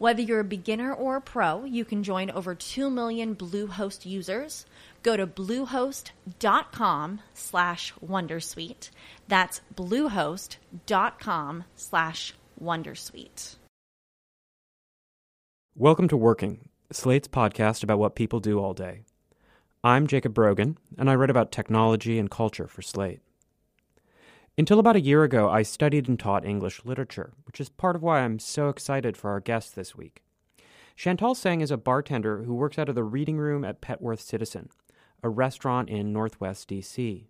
Whether you're a beginner or a pro, you can join over 2 million Bluehost users. Go to bluehost.com slash wondersuite. That's bluehost.com slash wondersuite. Welcome to Working, Slate's podcast about what people do all day. I'm Jacob Brogan, and I write about technology and culture for Slate. Until about a year ago, I studied and taught English literature, which is part of why I'm so excited for our guest this week. Chantal Tseng is a bartender who works out of the reading room at Petworth Citizen, a restaurant in Northwest DC.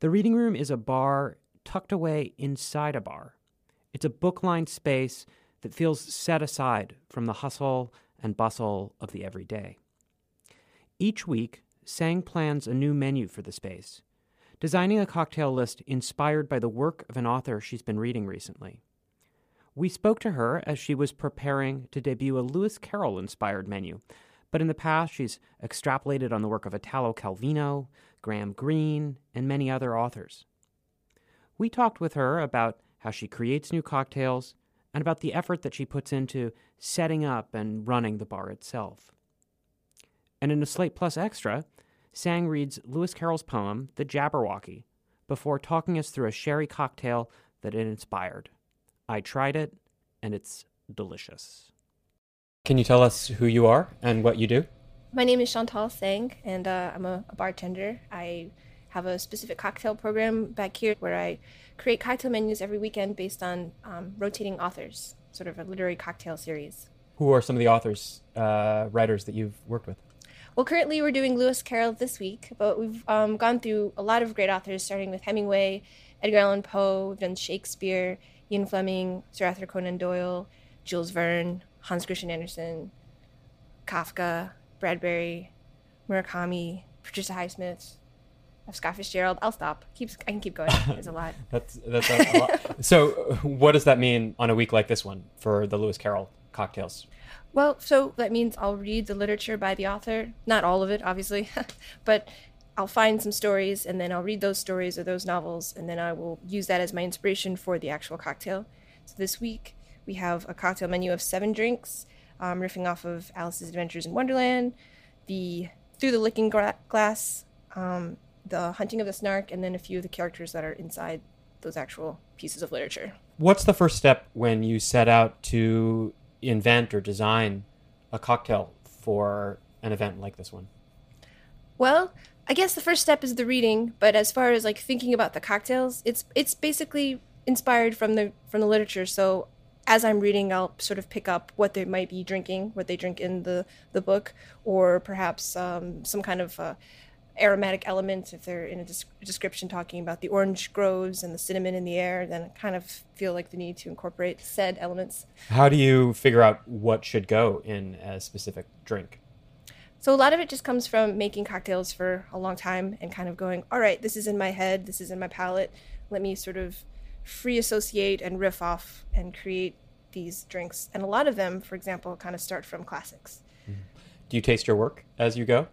The reading room is a bar tucked away inside a bar. It's a book lined space that feels set aside from the hustle and bustle of the everyday. Each week, Tseng plans a new menu for the space, designing a cocktail list inspired by the work of an author she's been reading recently. We spoke to her as she was preparing to debut a Lewis Carroll inspired menu, but in the past she's extrapolated on the work of Italo Calvino, Graham Greene, and many other authors. We talked with her about how she creates new cocktails and about the effort that she puts into setting up and running the bar itself. And in a Slate Plus Extra, Tseng reads Lewis Carroll's poem, The Jabberwocky, before talking us through a sherry cocktail that it inspired. I tried it, and it's delicious. Can you tell us who you are and what you do? My name is Chantal Tseng, and uh, I'm a, a bartender. I have a specific cocktail program back here where I create cocktail menus every weekend based on um, rotating authors, sort of a literary cocktail series. Who are some of the authors, uh, writers that you've worked with? Well, currently we're doing Lewis Carroll this week, but we've um, gone through a lot of great authors, starting with Hemingway, Edgar Allan Poe, we've done Shakespeare, Ian Fleming, Sir Arthur Conan Doyle, Jules Verne, Hans Christian Andersen, Kafka, Bradbury, Murakami, Patricia Highsmith, Scott Fitzgerald. I'll stop. Keeps I can keep going. There's a lot. that's that's a lot. So, what does that mean on a week like this one for the Lewis Carroll cocktails? Well, so that means I'll read the literature by the author. Not all of it, obviously, but I'll find some stories and then I'll read those stories or those novels and then I will use that as my inspiration for the actual cocktail. So this week we have a cocktail menu of seven drinks, um, riffing off of Alice's Adventures in Wonderland, the Through the Looking Gra- Glass, um, the Hunting of the Snark, and then a few of the characters that are inside those actual pieces of literature. What's the first step when you set out to invent or design a cocktail for an event like this one? Well, I guess the first step is the reading, but as far as like thinking about the cocktails, it's it's basically inspired from the from the literature. So as I'm reading, I'll sort of pick up what they might be drinking, what they drink in the the book, or perhaps um, some kind of uh, aromatic elements. If they're in a des- description talking about the orange groves and the cinnamon in the air, then I kind of feel like the need to incorporate said elements. How do you figure out what should go in a specific drink? So a lot of it just comes from making cocktails for a long time and kind of going, all right, this is in my head, this is in my palate. Let me sort of free associate and riff off and create these drinks. And a lot of them, for example, kind of start from classics. Mm-hmm. Do you taste your work as you go?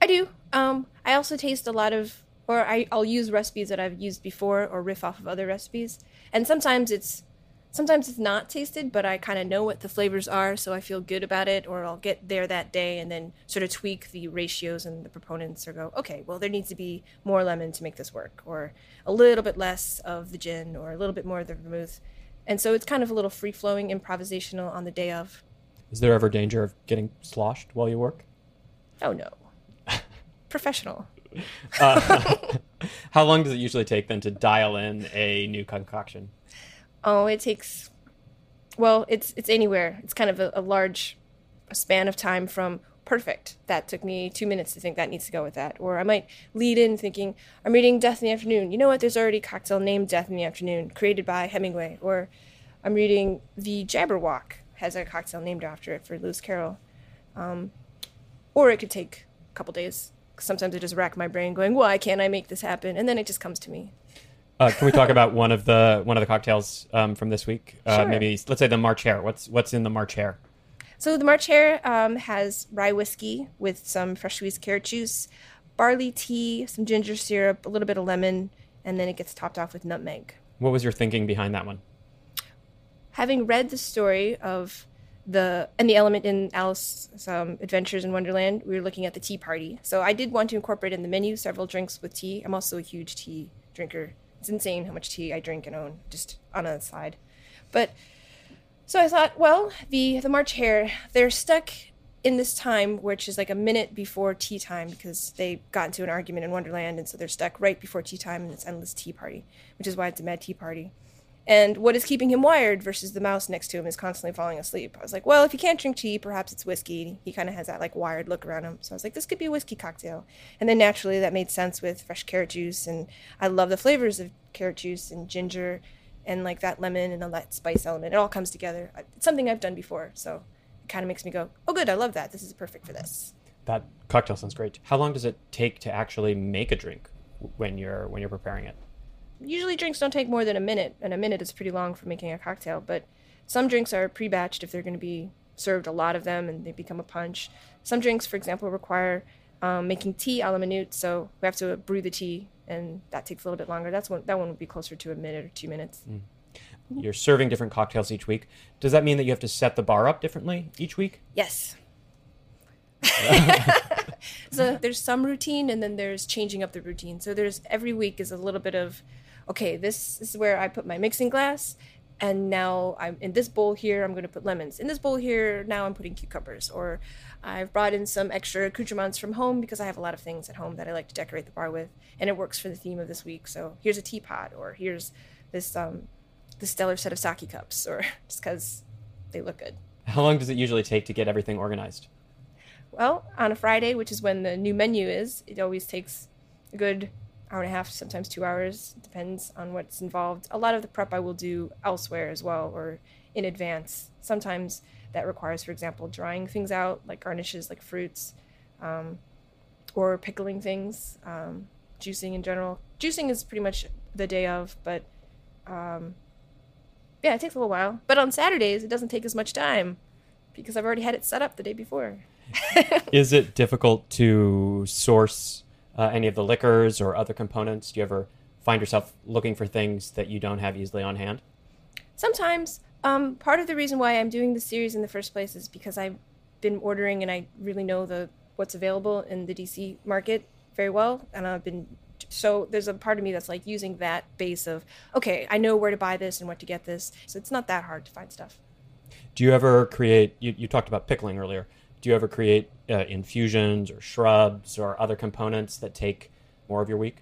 I do. Um, I also taste a lot of, or I, I'll use recipes that I've used before or riff off of other recipes. And sometimes it's sometimes it's not tasted, but I kind of know what the flavors are, so I feel good about it, or I'll get there that day and then sort of tweak the ratios and the proponents or go, okay, well, there needs to be more lemon to make this work, or a little bit less of the gin, or a little bit more of the vermouth. And so it's kind of a little free flowing improvisational on the day of. Is there ever danger of getting sloshed while you work? Oh, no. Professional. Uh, how long does it usually take then to dial in a new concoction? Oh, it takes. Well, it's it's anywhere. It's kind of a, a large span of time from perfect. That took me two minutes to think that needs to go with that. Or I might lead in thinking, I'm reading Death in the Afternoon. You know what? There's already a cocktail named Death in the Afternoon, created by Hemingway. Or I'm reading The Jabberwock, has a cocktail named after it for Lewis Carroll. Um, or it could take a couple days. Sometimes I just rack my brain going, why can't I make this happen? And then it just comes to me. Uh, can we talk about one of the one of the cocktails um, from this week? Uh, Sure. Maybe let's say the March Hare. What's what's in the March Hare? So the March Hare um, has rye whiskey with some fresh squeezed carrot juice, barley tea, some ginger syrup, a little bit of lemon, and then it gets topped off with nutmeg. What was your thinking behind that one? Having read the story of the and the element in Alice's um, Adventures in Wonderland, we were looking at the tea party. So I did want to incorporate in the menu several drinks with tea. I'm also a huge tea drinker. It's insane how much tea I drink and own, just on a side. But so I thought, well, the the March Hare, they're stuck in this time, which is like a minute before tea time, because they got into an argument in Wonderland, and so they're stuck right before tea time in this endless tea party, which is why it's a mad tea party. And what is keeping him wired versus the mouse next to him is constantly falling asleep. I was like, well, if he can't drink tea, perhaps it's whiskey. He kind of has that like wired look around him. So I was like, this could be a whiskey cocktail. And then naturally that made sense with fresh carrot juice. And I love the flavors of carrot juice and ginger and like that lemon and all that spice element. It all comes together. It's something I've done before. So it kind of makes me go, oh, good, I love that. This is perfect for this. That cocktail sounds great. How long does it take to actually make a drink when you're when you're preparing it? Usually drinks don't take more than a minute, and a minute is pretty long for making a cocktail. But some drinks are pre-batched if they're going to be served a lot of them and they become a punch. Some drinks, for example, require um, making tea a la minute, so we have to brew the tea, and that takes a little bit longer. That's one. That one would be closer to a minute or two minutes. You're serving different cocktails each week. Does that mean that you have to set the bar up differently each week? Yes. so there's some routine and then there's changing up the routine. So there's every week is a little bit of okay, this is where I put my mixing glass and now I'm in this bowl here I'm going to put lemons. In this bowl here now I'm putting cucumbers or I've brought in some extra accoutrements from home because I have a lot of things at home that I like to decorate the bar with and it works for the theme of this week. So here's a teapot or here's this um this stellar set of sake cups or just cuz they look good. How long does it usually take to get everything organized? Well, on a Friday, which is when the new menu is, it always takes a good hour and a half, sometimes two hours. Depends on what's involved. A lot of the prep I will do elsewhere as well or in advance. Sometimes that requires, for example, drying things out, like garnishes, like fruits, um, or pickling things, um, juicing in general. Juicing is pretty much the day of, but um, yeah, it takes a little while. But on Saturdays, it doesn't take as much time because I've already had it set up the day before. Is it difficult to source uh, any of the liquors or other components? Do you ever find yourself looking for things that you don't have easily on hand? Sometimes. Um, part of the reason why I'm doing the series in the first place is because I've been ordering and I really know the what's available in the DC market very well, and I've been so there's a part of me that's like using that base of okay, I know where to buy this and what to get this, so it's not that hard to find stuff. Do you ever create? You, you talked about pickling earlier. Do you ever create uh, infusions or shrubs or other components that take more of your week?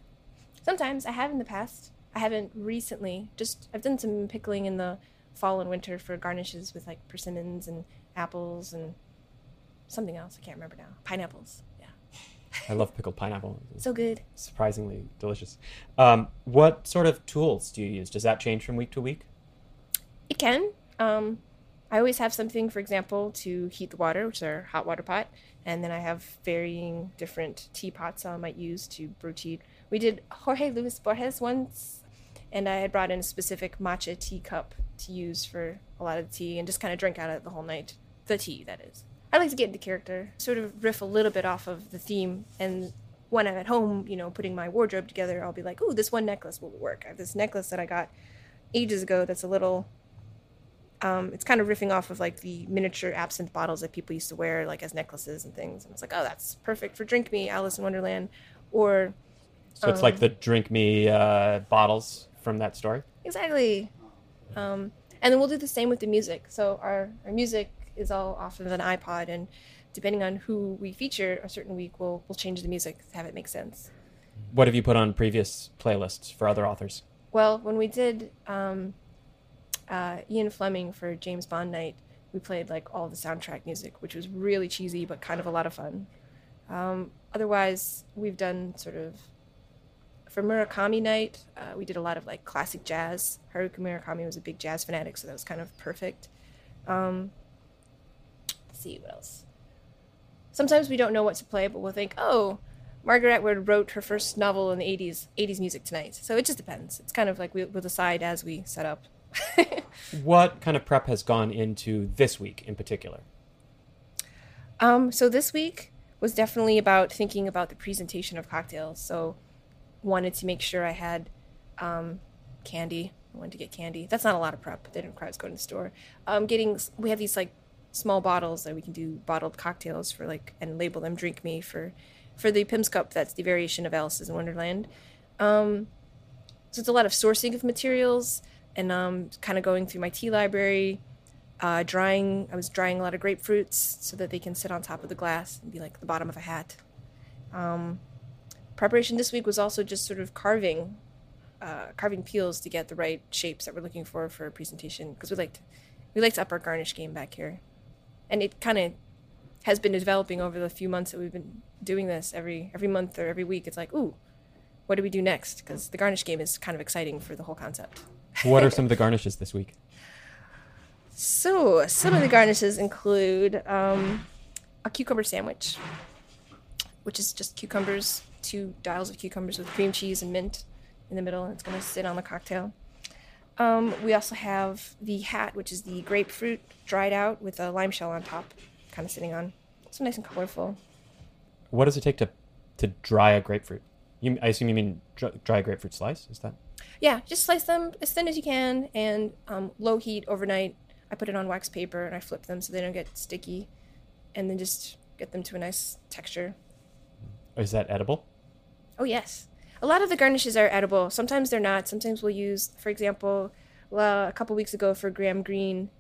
Sometimes I have in the past. I haven't recently. Just I've done some pickling in the fall and winter for garnishes with like persimmons and apples and something else. I can't remember now. Pineapples. Yeah. I love pickled pineapple. It's So good. surprisingly delicious. Um, what sort of tools do you use? Does that change from week to week? It can. Um, I always have something, for example, to heat the water, which is our hot water pot, and then I have varying different teapots I might use to brew tea. We did Jorge Luis Borges once, and I had brought in a specific matcha teacup to use for a lot of tea and just kind of drink out of it the whole night. The tea, that is. I like to get into character, sort of riff a little bit off of the theme, and when I'm at home, you know, putting my wardrobe together, I'll be like, ooh, this one necklace will work. I have this necklace that I got ages ago that's a little Um, it's kind of riffing off of like the miniature absinthe bottles that people used to wear like as necklaces and things. And it's like, oh, that's perfect for Drink Me, Alice in Wonderland, or So it's like the Drink Me uh, bottles from that story? exactly. Um, and then we'll do the same with the music. So our our music is all off of an iPod, and depending on who we feature a certain week, we'll we'll change the music to have it make sense. What have you put on previous playlists for other authors? Well, when we did um, uh, Ian Fleming for James Bond Night, we played like all the soundtrack music, which was really cheesy but kind of a lot of fun. Um, otherwise, we've done sort of for Murakami Night, uh, we did a lot of like classic jazz. Haruki Murakami was a big jazz fanatic, so that was kind of perfect. Um, let's see what else. Sometimes we don't know what to play, but we'll think, oh, Margaret Atwood wrote her first novel in the 80s, 80s music tonight. So it just depends. It's kind of like we, we'll decide as we set up. What kind of prep has gone into this week in particular? Um, so this week was definitely about thinking about the presentation of cocktails. So wanted to make sure I had um, candy. I wanted to get candy. That's not a lot of prep. They didn't us going to the store. Um, getting we have these like small bottles that we can do bottled cocktails for like and label them drink me for for the Pimm's cup. That's the variation of Alice's in Wonderland. Um, so it's a lot of sourcing of materials and um, kind of going through my tea library, uh, drying. I was drying a lot of grapefruits so that they can sit on top of the glass and be like the bottom of a hat. Um, preparation this week was also just sort of carving, uh, carving peels to get the right shapes that we're looking for for a presentation because we like to, we like to up our garnish game back here, and it kind of has been developing over the few months that we've been doing this every every month or every week. It's like, ooh, what do we do next? Because the garnish game is kind of exciting for the whole concept. What are some of the garnishes this week? So, some of the garnishes include um, a cucumber sandwich, which is just cucumbers, two dials of cucumbers with cream cheese and mint in the middle, and it's going to sit on the cocktail. Um, we also have the hat, which is the grapefruit dried out with a lime shell on top, kind of sitting on. So nice and colorful. What does it take to to dry a grapefruit? You, I assume you mean dry, dry a grapefruit slice. Is that? Yeah, just slice them as thin as you can and um, low heat overnight. I put it on wax paper and I flip them so they don't get sticky, and then just get them to a nice texture. Is that edible? Oh yes, a lot of the garnishes are edible. Sometimes they're not. Sometimes we'll use, for example, well, a couple weeks ago for Graham Greene,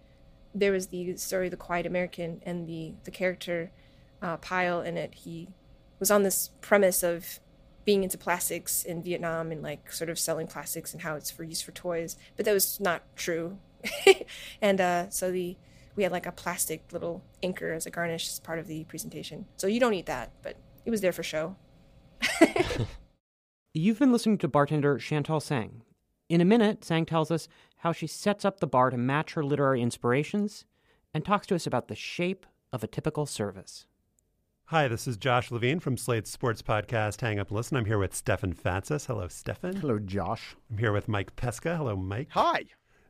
there was the story of "The Quiet American" and the the character uh, Pyle in it. He was on this premise of being into plastics in Vietnam and like sort of selling plastics and how it's for use for toys, but that was not true. and uh, so the we had like a plastic little anchor as a garnish as part of the presentation. So you don't eat that, but it was there for show. You've been listening to bartender Chantal Tseng. In a minute, Tseng tells us how she sets up the bar to match her literary inspirations and talks to us about the shape of a typical service. Hi, this is Josh Levin from Slate's sports podcast Hang Up and Listen. I'm here with Stefan Fatsis. Hello, Stefan. Hello, Josh. I'm here with Mike Pesca. Hello, Mike. Hi.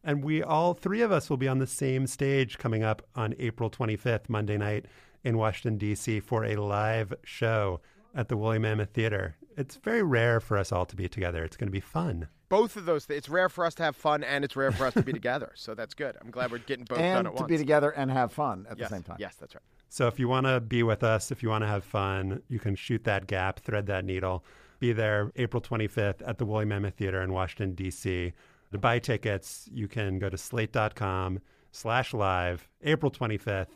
And we all three of us will be on the same stage coming up on April 25th, Monday night in Washington, D.C. for a live show at the Woolly Mammoth Theater. It's very rare for us all to be together. It's going to be fun. Both of those things. It's rare for us to have fun and it's rare for us to be together. So that's good. I'm glad we're getting both and done at to once. be together and have fun at yes. the same time. Yes, that's right. So if you want to be with us, if you want to have fun, you can shoot that gap, thread that needle. Be there April 25th at the Woolly Mammoth Theater in Washington, D.C. To buy tickets, you can go to slate.com slash live, April 25th,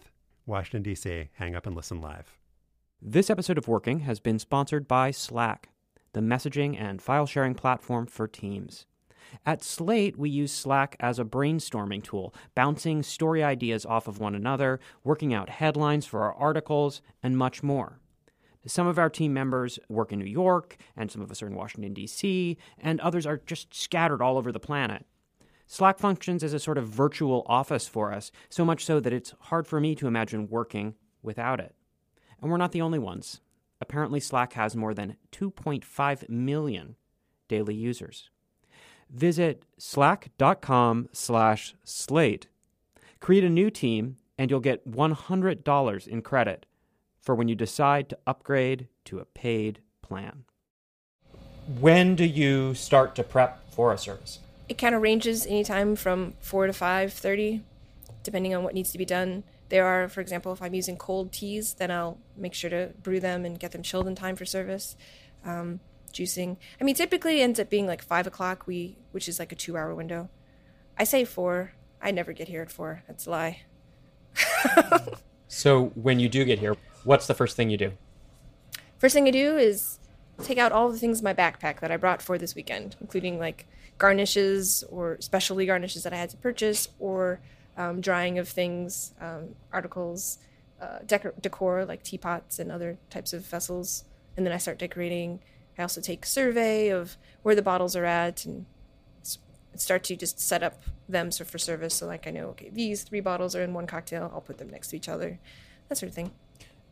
Washington, D.C. Hang up and listen live. This episode of Working has been sponsored by Slack, the messaging and file sharing platform for teams. At Slate, we use Slack as a brainstorming tool, bouncing story ideas off of one another, working out headlines for our articles, and much more. Some of our team members work in New York, and some of us are in Washington, D.C., and others are just scattered all over the planet. Slack functions as a sort of virtual office for us, so much so that it's hard for me to imagine working without it. And we're not the only ones. Apparently, Slack has more than 2.5 million daily users. Visit slack.com slash slate. Create a new team, and you'll get $100 in credit for when you decide to upgrade to a paid plan. When do you start to prep for a service? It kind of ranges anytime from four to five thirty. depending on what needs to be done. There are, for example, if I'm using cold teas, then I'll make sure to brew them and get them chilled in time for service. Um, juicing. I mean, typically it ends up being like five o'clock. We, which is like a two-hour window. I say four. I never get here at four. That's a lie. So when you do get here, what's the first thing you do? First thing I do is take out all the things in my backpack that I brought for this weekend, including like garnishes or specialty garnishes that I had to purchase, or um, drying of things, um, articles, uh, decor, decor like teapots and other types of vessels. And then I start decorating. I also take a survey of where the bottles are at and start to just set up them so for service. So like I know, okay, these three bottles are in one cocktail. I'll put them next to each other, that sort of thing.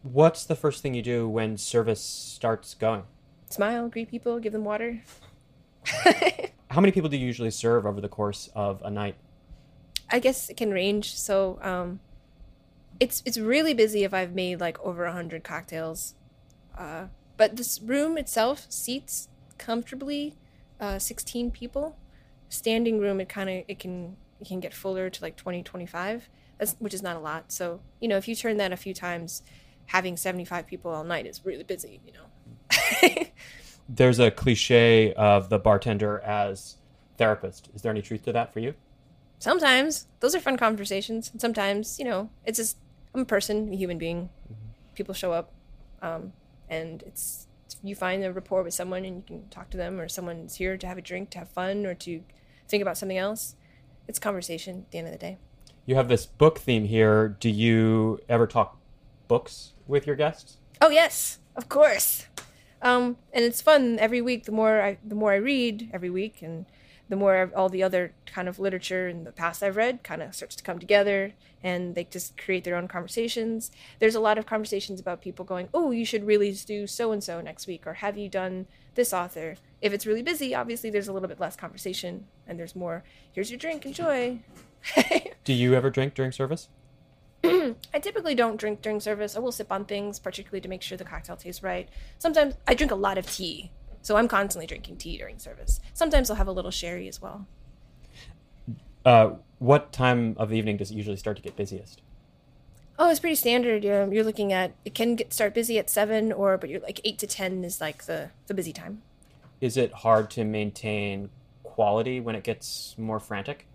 What's the first thing you do when service starts going? Smile, greet people, give them water. How many people do you usually serve over the course of a night? I guess it can range. So um, it's it's really busy if I've made like over a hundred cocktails. Uh, but this room itself seats comfortably uh, 16 people. Standing room, it kind of it can it can get fuller to like 20, 25, that's, which is not a lot. So you know, if you turn that a few times, having 75 people all night is really busy. You know. There's a cliche of the bartender as therapist. Is there any truth to that for you? sometimes those are fun conversations and sometimes you know it's just i'm a person a human being people show up um, and it's you find a rapport with someone and you can talk to them or someone's here to have a drink to have fun or to think about something else it's conversation at the end of the day You have this book theme here. Do you ever talk books with your guests? oh yes of course um, and it's fun every week the more i the more i read every week and the more all the other kind of literature in the past I've read kind of starts to come together and they just create their own conversations. There's a lot of conversations about people going, Oh, you should really do so and so next week, or have you done this author? If it's really busy, obviously there's a little bit less conversation and there's more, here's your drink, enjoy. Do you ever drink during service? I typically don't drink during service. I will sip on things, particularly to make sure the cocktail tastes right. Sometimes I drink a lot of tea. So I'm constantly drinking tea during service. Sometimes I'll have a little sherry as well. Uh, what time of the evening does it usually start to get busiest? Oh, it's pretty standard. You're, you're looking at it can get start busy at seven, or but you're like eight to ten is like the the busy time. Is it hard to maintain quality when it gets more frantic?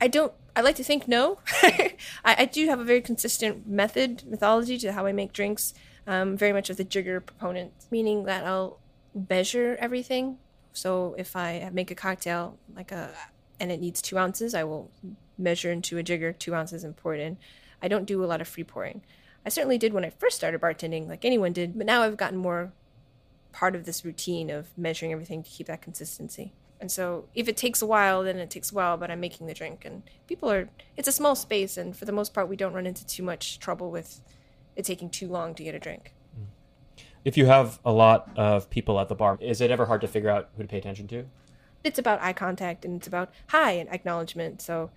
I don't. I like to think no. I, I do have a very consistent method mythology to how I make drinks. Um, very much of the jigger proponent, meaning that I'll measure everything. So if I make a cocktail like a and it needs two ounces, I will measure into a jigger two ounces and pour it in. I don't do a lot of free pouring. I certainly did when I first started bartending, like anyone did, but now I've gotten more part of this routine of measuring everything to keep that consistency. And so if it takes a while, then it takes a while, but I'm making the drink and people are it's a small space and for the most part we don't run into too much trouble with it taking too long to get a drink. If you have a lot of people at the bar, is it ever hard to figure out who to pay attention to? It's about eye contact and it's about hi and acknowledgement. So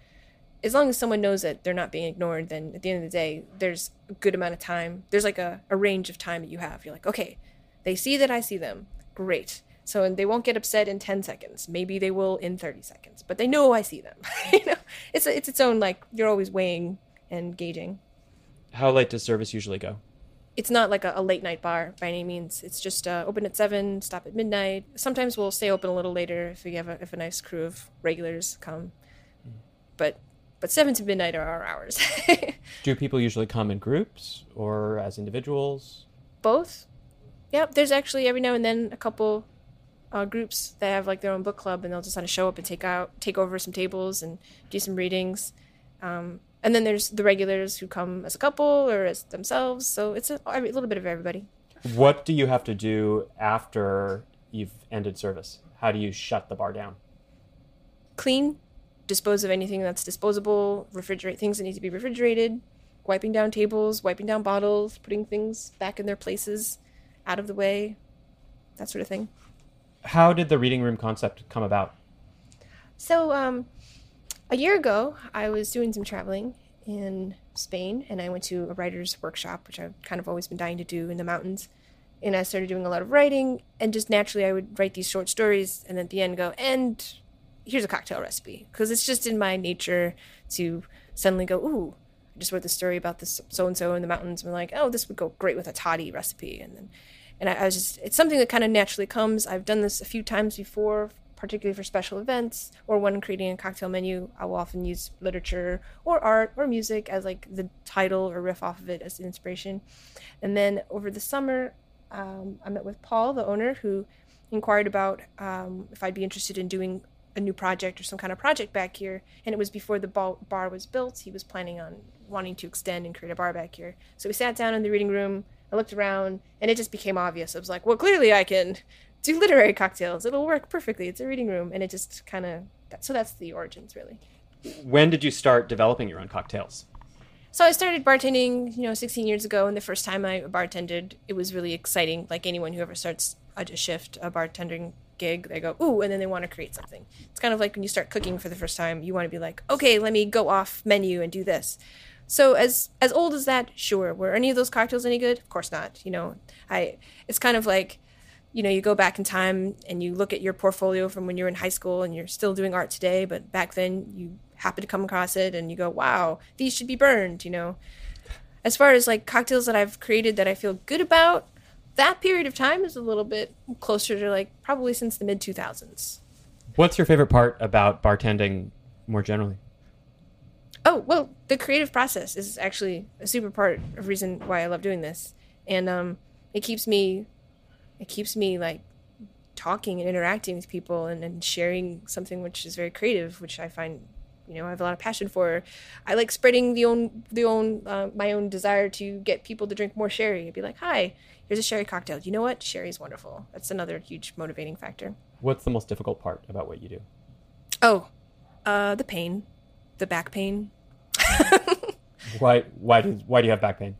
as long as someone knows that they're not being ignored, then at the end of the day, there's a good amount of time. There's like a, a range of time that you have. You're like, okay, they see that I see them. Great. So and they won't get upset in 10 seconds. Maybe they will in 30 seconds, but they know I see them. you know, it's it's its own like you're always weighing and gauging. How late does service usually go? It's not like a, a late night bar by any means. It's just uh, open at seven, stop at midnight. Sometimes we'll stay open a little later if we have a, if a nice crew of regulars come. But but seven to midnight are our hours. Do people usually come in groups or as individuals? Both. Yep. There's actually every now and then a couple uh, groups that have like their own book club, and they'll just kind of show up and take out take over some tables and do some readings. Um, and then there's the regulars who come as a couple or as themselves. So it's a, a little bit of everybody. What do you have to do after you've ended service? How do you shut the bar down? Clean, dispose of anything that's disposable, refrigerate things that need to be refrigerated, wiping down tables, wiping down bottles, putting things back in their places, out of the way, that sort of thing. How did the reading room concept come about? So, um, a year ago, I was doing some traveling in Spain, and I went to a writer's workshop, which I've kind of always been dying to do in the mountains. And I started doing a lot of writing, and just naturally, I would write these short stories, and at the end, go, and here's a cocktail recipe, because it's just in my nature to suddenly go, ooh, I just wrote this story about this so and so in the mountains. And like, oh, this would go great with a toddy recipe. And then, and I, I was just, it's something that kind of naturally comes. I've done this a few times before, particularly for special events or when creating a cocktail menu. I will often use literature or art or music as like the title or riff off of it as inspiration. And then over the summer, um, I met with Paul, the owner, who inquired about um, if I'd be interested in doing a new project or some kind of project back here. And it was before the bar was built. He was planning on wanting to extend and create a bar back here. So we sat down in the reading room. I looked around, and it just became obvious. I was like, well, clearly I can do literary cocktails. It'll work perfectly. It's a reading room. And it just kind of, so that's the origins, really. When did you start developing your own cocktails? So I started bartending, you know, 16 years ago, and the first time I bartended, it was really exciting. Like anyone who ever starts a shift, a bartending gig, they go, ooh, and then they want to create something. It's kind of like when you start cooking for the first time, you want to be like, okay, let me go off menu and do this. So as as old as that, sure. Were any of those cocktails any good? Of course not. You know, I it's kind of like, you know, you go back in time and you look at your portfolio from when you were in high school and you're still doing art today, but back then you happen to come across it and you go, wow, these should be burned. You know, as far as like cocktails that I've created that I feel good about, that period of time is a little bit closer to like probably since the mid 2000s. What's your favorite part about bartending more generally? Oh, well, the creative process is actually a super part of reason why I love doing this. And um, it keeps me it keeps me like talking and interacting with people and, and sharing something which is very creative, which I find you know I have a lot of passion for. I like spreading the own the own uh, my own desire to get people to drink more sherry. I'd be like, "Hi, here's a sherry cocktail. You know what? Sherry is wonderful." That's another huge motivating factor. What's the most difficult part about what you do? Oh, uh, the pain, the back pain. why? Why do Why do you have back pain?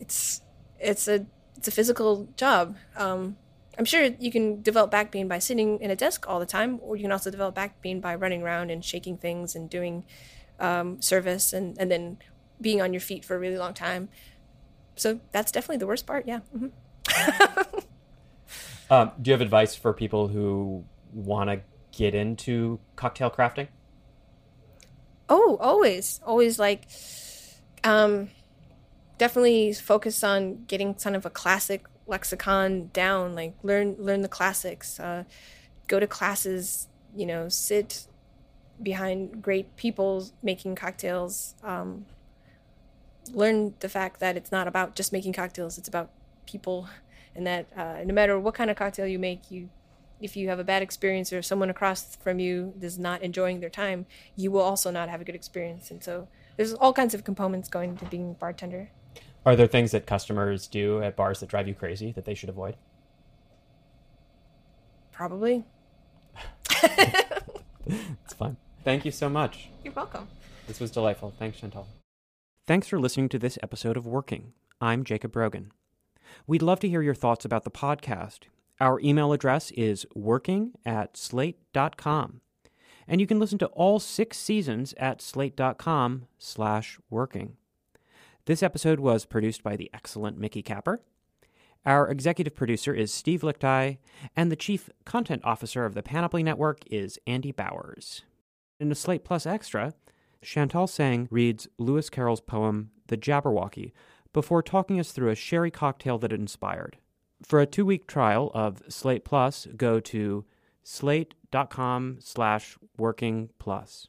It's it's a it's a physical job. Um, I'm sure you can develop back pain by sitting in a desk all the time, or you can also develop back pain by running around and shaking things and doing um, service and, and then being on your feet for a really long time. So that's definitely the worst part. Yeah. Mm-hmm. um, do you have advice for people who want to get into cocktail crafting? Oh, always, always like, um, definitely focus on getting kind of a classic lexicon down like learn learn the classics uh, go to classes you know sit behind great people making cocktails um, learn the fact that it's not about just making cocktails it's about people. And that uh, no matter what kind of cocktail you make you if you have a bad experience or someone across from you is not enjoying their time you will also not have a good experience. And so there's all kinds of components going to being a bartender are there things that customers do at bars that drive you crazy that they should avoid? Probably. it's fun. Thank you so much. You're welcome. This was delightful. Thanks, Chantal. Thanks for listening to this episode of Working. I'm Jacob Brogan. We'd love to hear your thoughts about the podcast. Our email address is working at slate.com. And you can listen to all six seasons at slate.com slash working. This episode was produced by the excellent Mickey Capper. Our executive producer is Steve Lickteig, and the chief content officer of the Panoply Network is Andy Bowers. In a Slate Plus Extra, Chantal Tseng reads Lewis Carroll's poem The Jabberwocky before talking us through a sherry cocktail that it inspired. For a two-week trial of Slate Plus, go to slate.com slash working plus.